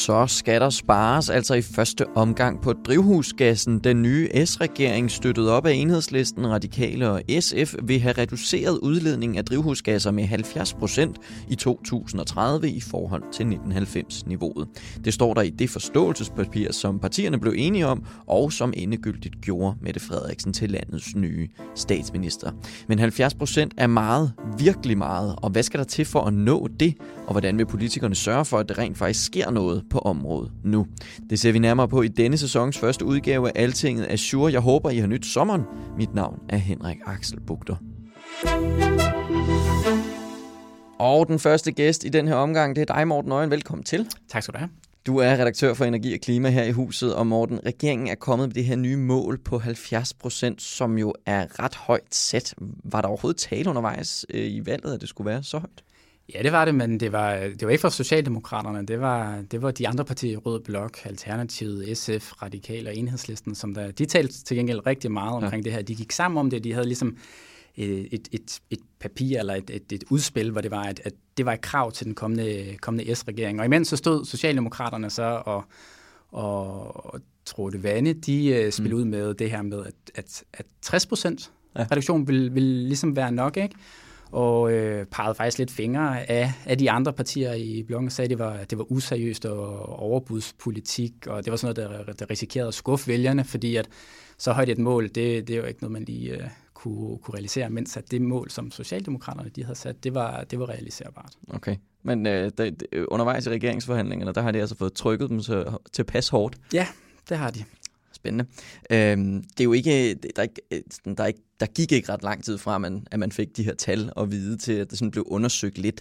Så skal der spares altså i første omgang på drivhusgassen. Den nye S-regering støttet op af enhedslisten, radikale og SF vil have reduceret udledningen af drivhusgasser med 70 procent i 2030 i forhold til 1990-niveauet. Det står der i det forståelsespapir, som partierne blev enige om, og som endegyldigt gjorde Mette Frederiksen til landets nye statsminister. Men 70 procent er meget, virkelig meget, og hvad skal der til for at nå det? Og hvordan vil politikerne sørge for, at det rent faktisk sker noget på området nu. Det ser vi nærmere på i denne sæsons første udgave af Altinget Azure. Jeg håber, I har nyt sommeren. Mit navn er Henrik Axel Bugter. Og den første gæst i den her omgang, det er dig, Morten Øjen. Velkommen til. Tak skal du have. Du er redaktør for Energi og Klima her i huset, og Morten, regeringen er kommet med det her nye mål på 70 procent, som jo er ret højt sat. Var der overhovedet tale undervejs øh, i valget, at det skulle være så højt? Ja, det var det, men det var, det var ikke fra Socialdemokraterne. Det var, det var de andre partier Rød Blok, Alternativet, SF, Radikal og Enhedslisten, som der, de talte til gengæld rigtig meget omkring ja. det her. De gik sammen om det. De havde ligesom et, et, et, et papir eller et, et, et udspil, hvor det var, at, at det var et krav til den kommende, kommende S-regering. Og imens så stod Socialdemokraterne så og, og Troede Vande, de uh, spillede mm. ud med det her med, at, at, at 60 procent ja. reduktion vil, vil ligesom være nok, ikke? Og øh, pegede faktisk lidt fingre af, af de andre partier i blokken og sagde, at det var, det var useriøst og overbudspolitik, og det var sådan noget, der, der risikerede at skuffe vælgerne, fordi at så højt et mål, det, det er jo ikke noget, man lige øh, kunne, kunne realisere, mens at det mål, som Socialdemokraterne de havde sat, det var, det var realiserbart. Okay, men øh, der, undervejs i regeringsforhandlingerne, der har de altså fået trykket dem til, til pas hårdt. Ja, det har de. Spændende. Øhm, det er jo ikke, der, er ikke, øh, der, er ikke, der gik ikke ret lang tid fra, at man, at man fik de her tal og vide til, at det sådan blev undersøgt lidt.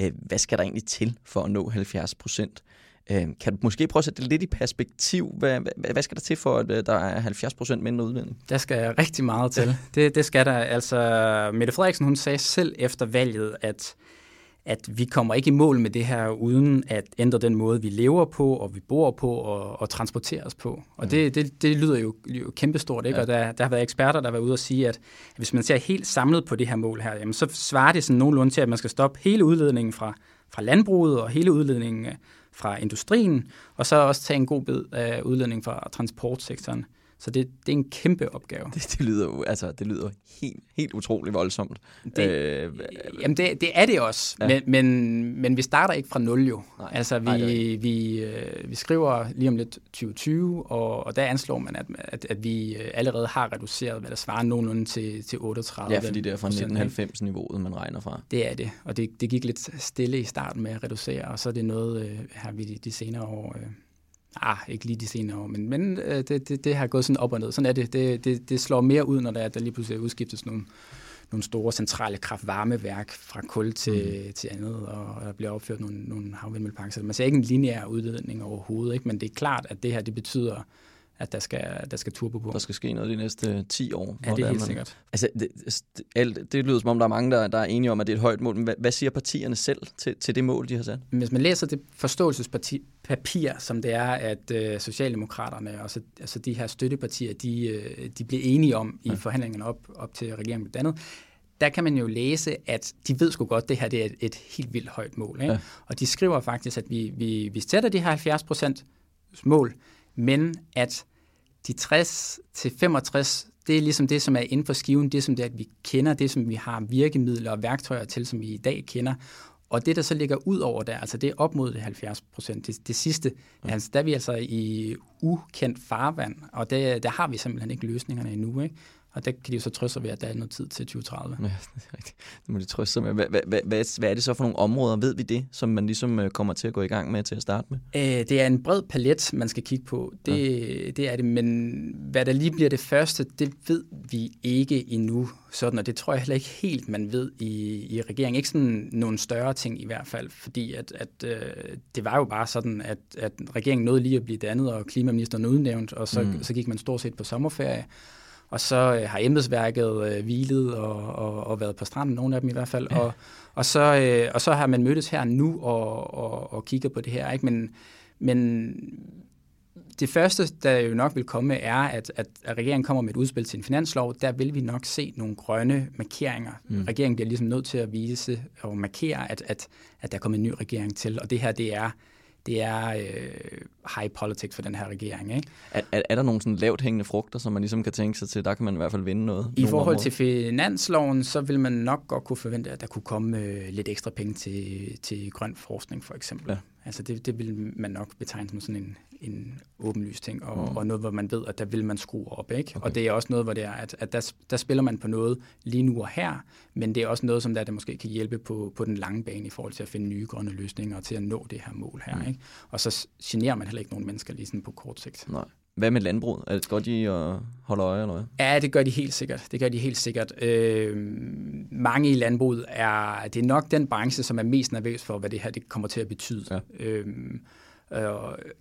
Øh, hvad skal der egentlig til for at nå 70 procent? Øh, kan du måske prøve at sætte det lidt i perspektiv? Hvad, hvad, hvad skal der til for, at øh, der er 70 procent mindre udledning? Der skal rigtig meget til. det, det skal der. Altså, Mette Frederiksen hun sagde selv efter valget, at at vi kommer ikke i mål med det her, uden at ændre den måde, vi lever på, og vi bor på, og, og transporterer os på. Og mm. det, det, det lyder jo, jo kæmpestort, ikke? Ja. Og der, der har været eksperter, der har været ude og sige, at hvis man ser helt samlet på det her mål her, jamen, så svarer det sådan nogenlunde til, at man skal stoppe hele udledningen fra, fra landbruget, og hele udledningen fra industrien, og så også tage en god bid af udledningen fra transportsektoren. Så det, det er en kæmpe opgave. Det, det lyder jo altså, det lyder helt, helt utroligt voldsomt. Det, øh, jamen det, det er det også, ja. men, men, men vi starter ikke fra nul jo. Nej, altså vi, nej, vi, øh, vi skriver lige om lidt 2020, og, og der anslår man, at, at, at vi øh, allerede har reduceret, hvad der svarer nogenlunde til, til 38. Ja, fordi det er fra 1990-niveauet, man regner fra. Det er det, og det, det gik lidt stille i starten med at reducere, og så er det noget øh, her vi de, de senere år... Øh, Ah, ikke lige de senere år, men, men øh, det, det, det har gået sådan op og ned. Sådan er det. Det, det, det slår mere ud, når der, der lige pludselig udskiftes nogle, nogle store centrale kraftvarmeværk fra kul til, mm. til andet, og der bliver opført nogle, nogle havvindmølleparker. Så man ser ikke en lineær udledning overhovedet, ikke? men det er klart, at det her det betyder at der skal, der skal turbo på. Der skal ske noget de næste 10 år. Ja, det er helt man, sikkert. Altså, det, det, det lyder som om, der er mange, der, der er enige om, at det er et højt mål. Men hvad, hvad siger partierne selv til, til det mål, de har sat? Hvis man læser det forståelsespapir, som det er, at uh, Socialdemokraterne og så, altså de her støttepartier, de, uh, de blev enige om i ja. forhandlingerne op, op til regeringen blandt andet, der kan man jo læse, at de ved sgu godt, at det her det er et, et helt vildt højt mål. Ikke? Ja. Og de skriver faktisk, at vi, vi, vi sætter de her 70 procent mål, men at de 60 til 65, det er ligesom det, som er inden for skiven, det som det, at vi kender, det som vi har virkemidler og værktøjer til, som vi i dag kender. Og det, der så ligger ud over der, altså det er op mod det 70 procent. Det, det sidste, ja. altså, der er vi altså i ukendt farvand, og der, der har vi simpelthen ikke løsningerne endnu. Ikke? Og der kan de jo så trøste sig ved, at der er noget tid til 2030. Ja, det er rigtigt. Det må de trøste sig med. Hvad, hvad, hvad, hvad, er det så for nogle områder, ved vi det, som man ligesom øh, kommer til at gå i gang med til at starte med? Øh, det er en bred palet, man skal kigge på. Det, ja. det er det, men hvad der lige bliver det første, det ved vi ikke endnu. Sådan, og det tror jeg heller ikke helt, man ved i, i regeringen. Ikke sådan nogle større ting i hvert fald, fordi at, at øh, det var jo bare sådan, at, at regeringen nåede lige at blive dannet, og klimaministeren udnævnt, og så, mm. så gik man stort set på sommerferie. Og så øh, har embedsværket øh, hvilet og, og, og været på stranden, nogle af dem i hvert fald. Ja. Og, og, så, øh, og så har man mødtes her nu og, og, og kigger på det her. Ikke? Men, men det første, der jo nok vil komme, er, at, at, at regeringen kommer med et udspil til en finanslov. Der vil vi nok se nogle grønne markeringer. Mm. Regeringen bliver ligesom nødt til at vise og markere, at, at, at der kommer en ny regering til. Og det her, det er det er øh, high politics for den her regering. Ikke? Er, er, er der nogle sådan lavt hængende frugter, som man ligesom kan tænke sig til? Der kan man i hvert fald vinde noget. I forhold områder. til finansloven, så vil man nok godt kunne forvente, at der kunne komme øh, lidt ekstra penge til, til grøn forskning, for eksempel. Ja. Altså det, det vil man nok betegne som sådan en, en åbenlyst ting, og, mm. og noget, hvor man ved, at der vil man skrue op. Ikke? Okay. Og det er også noget, hvor det er, at, at der, der spiller man på noget lige nu og her, men det er også noget, som der, der måske kan hjælpe på, på den lange bane i forhold til at finde nye grønne løsninger og til at nå det her mål her. Mm. Ikke? Og så generer man heller ikke nogen mennesker lige sådan på kort sigt. Nej. Hvad med landbruget? Er det godt, de at holde øje eller hvad? Ja, det gør de helt sikkert. Det gør de helt sikkert. Øh, mange i landbruget er, det er nok den branche, som er mest nervøs for, hvad det her det kommer til at betyde. Ja. Øh, øh,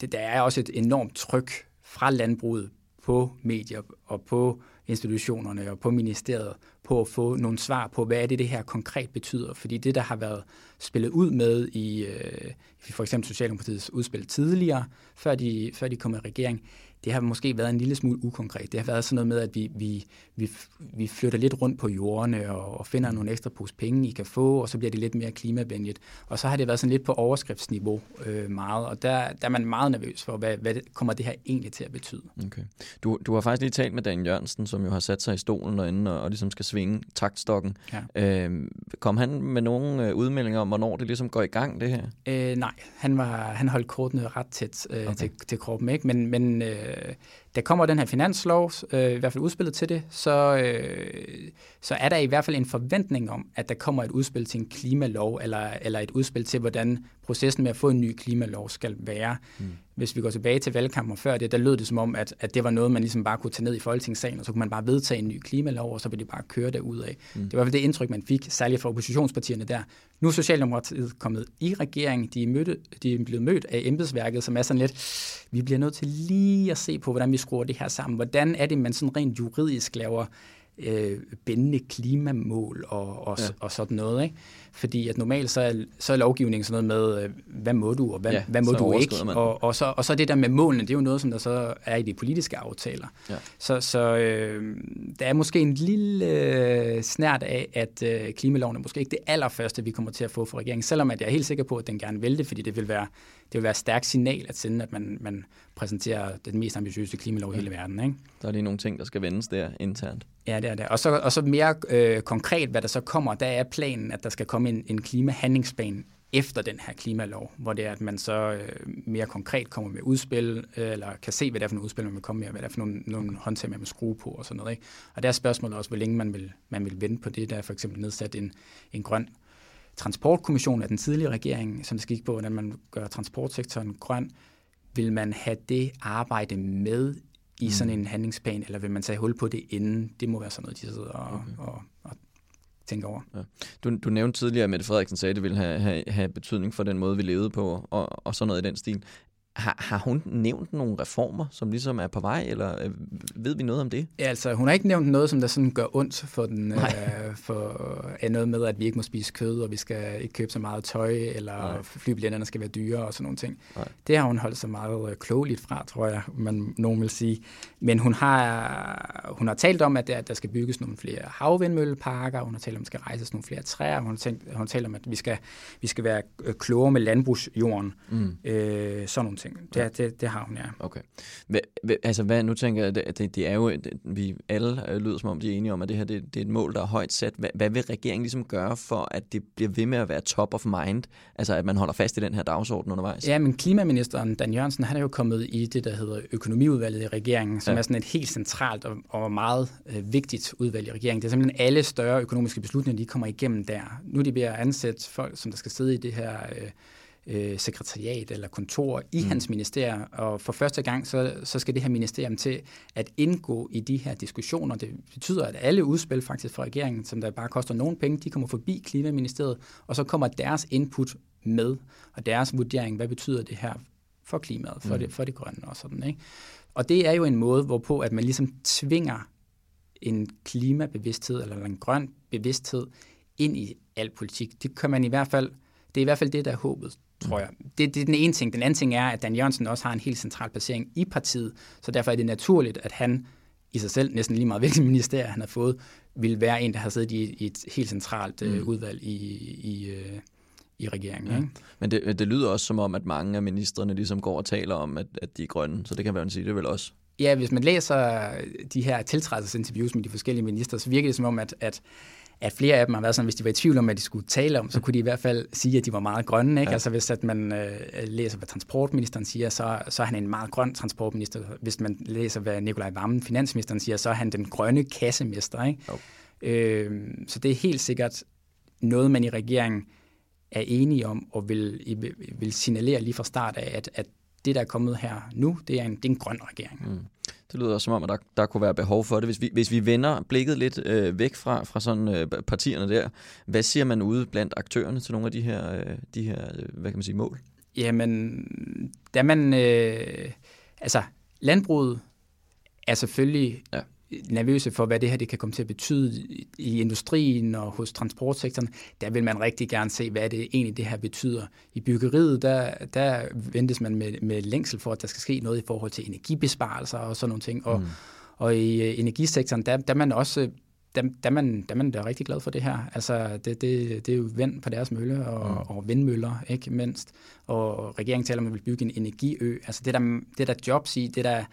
det, der er også et enormt tryk fra landbruget på medier og på institutionerne og på ministeriet på at få nogle svar på, hvad er det, det her konkret betyder. Fordi det, der har været spillet ud med i, øh, for eksempel Socialdemokratiets udspil tidligere, før de, før de kom i regering, det har måske været en lille smule ukonkret. Det har været sådan noget med, at vi, vi, vi, vi flytter lidt rundt på jordene og, og finder nogle ekstra pose penge, I kan få, og så bliver det lidt mere klimavenligt. Og så har det været sådan lidt på overskriftsniveau øh, meget, og der, der er man meget nervøs for, hvad, hvad det, kommer det her egentlig til at betyde. Okay. Du, du har faktisk lige talt med Dan Jørgensen, som jo har sat sig i stolen derinde og, og ligesom skal svinge taktstokken. Ja. Øh, kom han med nogle øh, udmeldinger om, hvornår det ligesom går i gang, det her? Øh, nej, han, var, han holdt kortene ret tæt øh, okay. til, til kroppen, ikke? men, men øh, der kommer den her finanslov, øh, i hvert fald udspillet til det, så, øh, så er der i hvert fald en forventning om, at der kommer et udspil til en klimalov, eller, eller et udspil til, hvordan processen med at få en ny klimalov skal være. Mm. Hvis vi går tilbage til valgkampen før det, der lød det som om, at, at det var noget, man ligesom bare kunne tage ned i Folketingssalen, og så kunne man bare vedtage en ny klimalov, og så ville det bare køre derud af. Mm. Det var i hvert fald det indtryk, man fik, særligt fra oppositionspartierne der. Nu er Socialdemokratiet kommet i regering, de er, mødte, de er blevet mødt af embedsværket, som er sådan lidt, vi bliver nødt til lige at se på, hvordan vi skruer det her sammen. Hvordan er det, man sådan rent juridisk laver øh, bindende klimamål og, og, ja. og sådan noget. Ikke? Fordi at normalt så er, så er lovgivningen sådan noget med, øh, hvad må du, og hvad, ja, hvad må du ikke. Og, og, så, og så det der med målene, det er jo noget, som der så er i de politiske aftaler. Ja. Så, så øh, der er måske en lille øh, snært af, at øh, klimaloven er måske ikke det allerførste, vi kommer til at få fra regeringen, selvom at jeg er helt sikker på, at den gerne vil det, fordi det vil være, det vil være et stærkt signal at sende, at man, man præsenterer den mest ambitiøse klimalov i ja. hele verden. Ikke? Der er lige nogle ting, der skal vendes der internt. Ja, det er det. Og så, og så mere øh, konkret, hvad der så kommer, der er planen, at der skal komme en, en klimahandlingsplan efter den her klimalov, hvor det er, at man så øh, mere konkret kommer med udspil, øh, eller kan se, hvad det er for nogle udspil, man vil komme med, og hvad det er for nogle, nogle håndtag, man vil skrue på og sådan noget. Ikke? Og der er spørgsmålet også, hvor længe man vil, man vil vente på det. Der er for eksempel nedsat en, en grøn transportkommission af den tidligere regering, som skal kigge på, hvordan man gør transportsektoren grøn. Vil man have det arbejde med i mm. sådan en handlingsplan, eller vil man tage hul på det inden? Det må være sådan noget, de sidder og, okay. og, tænke over. Ja. Du, du nævnte tidligere, at Mette Frederiksen sagde, at det ville have, have, have betydning for den måde, vi levede på, og, og sådan noget i den stil. Har, har hun nævnt nogle reformer, som ligesom er på vej, eller øh, ved vi noget om det? Ja, altså hun har ikke nævnt noget, som der sådan gør ondt for den, øh, for er noget med, at vi ikke må spise kød, og vi skal ikke købe så meget tøj, eller flybilletterne skal være dyre og sådan nogle ting. Nej. Det har hun holdt sig meget øh, klogeligt fra, tror jeg, man nogen vil sige. Men hun har, hun har talt om, at der, der skal bygges nogle flere havvindmølleparker, hun har talt om, at der skal rejses nogle flere træer, hun har, tænkt, hun har talt om, at vi skal, vi skal være øh, klogere med landbrugsjorden, mm. øh, sådan nogle ting. Det, ja. det, det har hun, ja. Okay. Hva, hva, altså, hvad, nu tænker jeg, det, det, det er jo, det, vi alle lyder som om, de er enige om, at det her det, det er et mål, der er højt sat. Hvad, hvad vil regeringen ligesom gøre for, at det bliver ved med at være top of mind? Altså, at man holder fast i den her dagsorden undervejs? Ja, men klimaministeren Dan Jørgensen, han er jo kommet i det, der hedder økonomiudvalget i regeringen, som ja. er sådan et helt centralt og, og meget øh, vigtigt udvalg i regeringen. Det er simpelthen alle større økonomiske beslutninger, de kommer igennem der. Nu er de ved at ansætte folk, som der skal sidde i det her øh, øh, sekretariat eller kontor i mm. hans ministerium, og for første gang, så, så skal det her ministerium til at indgå i de her diskussioner. Det betyder, at alle udspil faktisk fra regeringen, som der bare koster nogle penge, de kommer forbi Klimaministeriet, og så kommer deres input med, og deres vurdering, hvad betyder det her for klimaet, for, mm. det, for det grønne og sådan. Ikke? Og det er jo en måde, hvorpå at man ligesom tvinger en klimabevidsthed eller en grøn bevidsthed ind i al politik. Det kan man i hvert fald, det er i hvert fald det, der er håbet, tror jeg. Det, det er den ene ting. Den anden ting er, at Dan Jørgensen også har en helt central placering i partiet, så derfor er det naturligt, at han i sig selv, næsten lige meget hvilken minister han har fået, vil være en, der har siddet i, i et helt centralt øh, mm. udvalg i, i, øh, i regeringen. Ja. Ikke? Men det, det lyder også som om, at mange af ministerne ligesom går og taler om, at, at de er grønne, så det kan man sige, det er vel også. Ja, hvis man læser de her tiltrædelsesinterviews med de forskellige minister, så virker det som om, at, at at flere af dem har været sådan, hvis de var i tvivl om, hvad de skulle tale om, så kunne de i hvert fald sige, at de var meget grønne. Ikke? Ja. Altså hvis at man øh, læser, hvad transportministeren siger, så, så er han en meget grøn transportminister. Hvis man læser, hvad Nikolaj Vammen, finansministeren, siger, så er han den grønne kassemester. Ikke? Okay. Øh, så det er helt sikkert noget, man i regeringen er enige om og vil, vil signalere lige fra start af, at, at det, der er kommet her nu, det er en, det er en grøn regering. Mm. Det lyder som om, at der, der kunne være behov for det. Hvis vi, hvis vi vender blikket lidt øh, væk fra, fra sådan øh, partierne der, hvad siger man ude blandt aktørerne til nogle af de her, øh, de her øh, hvad kan man sige, mål? Jamen, da man, øh, altså landbruget er selvfølgelig ja nervøse for, hvad det her det kan komme til at betyde i industrien og hos transportsektoren. Der vil man rigtig gerne se, hvad det egentlig det her betyder. I byggeriet, der, der ventes man med, med længsel for, at der skal ske noget i forhold til energibesparelser og sådan nogle ting. Og, mm. og i uh, energisektoren, der, der man også der, der, man, der man er rigtig glad for det her. Altså, det, det, det er jo vind på deres mølle og, mm. og vindmøller, ikke mindst. Og regeringen taler om, at man vil bygge en energiø. Altså, det der, det der jobs i, det der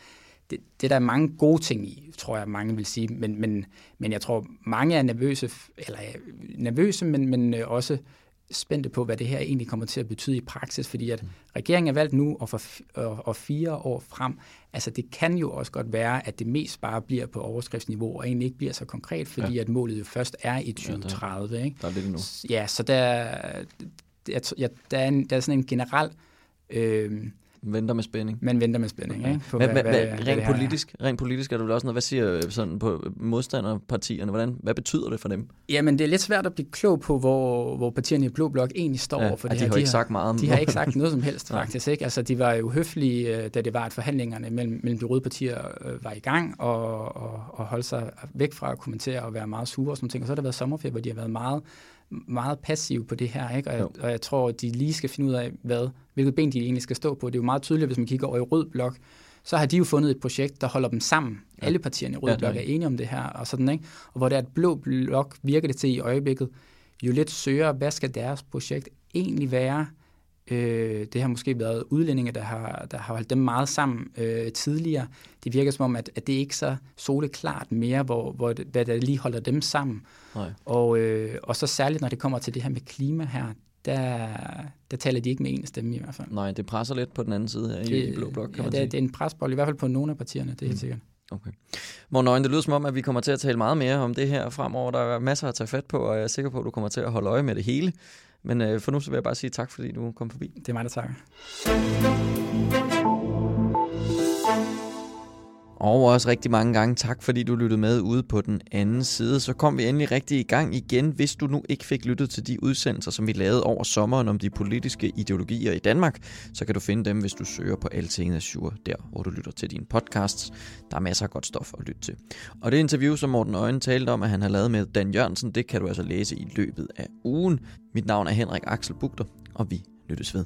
det, det der er mange gode ting i, tror jeg, mange vil sige. Men, men, men jeg tror, mange er nervøse, eller nervøse, men, men øh, også spændte på, hvad det her egentlig kommer til at betyde i praksis, fordi at regeringen er valgt nu og, for, og, og fire år frem. Altså det kan jo også godt være, at det mest bare bliver på overskriftsniveau, og egentlig ikke bliver så konkret, fordi ja. at målet jo først er i 2030. Ja, der, ikke? der er lidt endnu. Ja, så der, der, der, er, en, der er sådan en generel... Øh, Venter med spænding. Man venter med spænding, okay. ikke? På, hvad, hvad, hvad, hvad, rent, politisk, rent politisk er det vel også noget, hvad siger øh, sådan på modstanderpartierne? Hvordan, hvad betyder det for dem? Jamen, det er lidt svært at blive klog på, hvor, hvor partierne i Blå Blok egentlig står ja, for det de her. Har de har ikke sagt meget om De har ikke sagt noget som helst, faktisk. Ikke? Altså, de var jo høflige, øh, da det var, at forhandlingerne mellem, mellem de røde partier øh, var i gang, og, og, og holde sig væk fra at kommentere og være meget sure og sådan ting. Og så har der været sommerferie, hvor de har været meget meget passive på det her, ikke? Og, jeg, og jeg tror, at de lige skal finde ud af, hvad, hvilket ben de egentlig skal stå på. Det er jo meget tydeligt, hvis man kigger over i rød blok, så har de jo fundet et projekt, der holder dem sammen. Ja. Alle partierne i rød ja, blok er enige om det her, og sådan, ikke? Og hvor det er et blå blok, virker det til i øjeblikket, jo lidt søger, hvad skal deres projekt egentlig være? Øh, det har måske været udlændinge, der har, der har holdt dem meget sammen øh, tidligere. Det virker som om, at, at det ikke er så soleklart mere, hvor, hvor det, hvad der lige holder dem sammen. Nej. Og, øh, og så særligt, når det kommer til det her med klima her, der, der taler de ikke med en stemme i hvert fald. Nej, det presser lidt på den anden side her det, i Blå Blok, kan ja, man det, sige. det er en presbold, i hvert fald på nogle af partierne, det er mm. helt sikkert. Okay. Morgen det lyder som om, at vi kommer til at tale meget mere om det her fremover. Der er masser at tage fat på, og jeg er sikker på, at du kommer til at holde øje med det hele. Men øh, for nu så vil jeg bare sige tak, fordi du kom forbi. Det er mig, der takker. Og også rigtig mange gange tak, fordi du lyttede med ude på den anden side. Så kom vi endelig rigtig i gang igen. Hvis du nu ikke fik lyttet til de udsendelser, som vi lavede over sommeren om de politiske ideologier i Danmark, så kan du finde dem, hvis du søger på Alting Azure, der hvor du lytter til dine podcasts. Der er masser af godt stof at lytte til. Og det interview, som Morten Øjen talte om, at han har lavet med Dan Jørgensen, det kan du altså læse i løbet af ugen. Mit navn er Henrik Axel Bugter, og vi lyttes ved.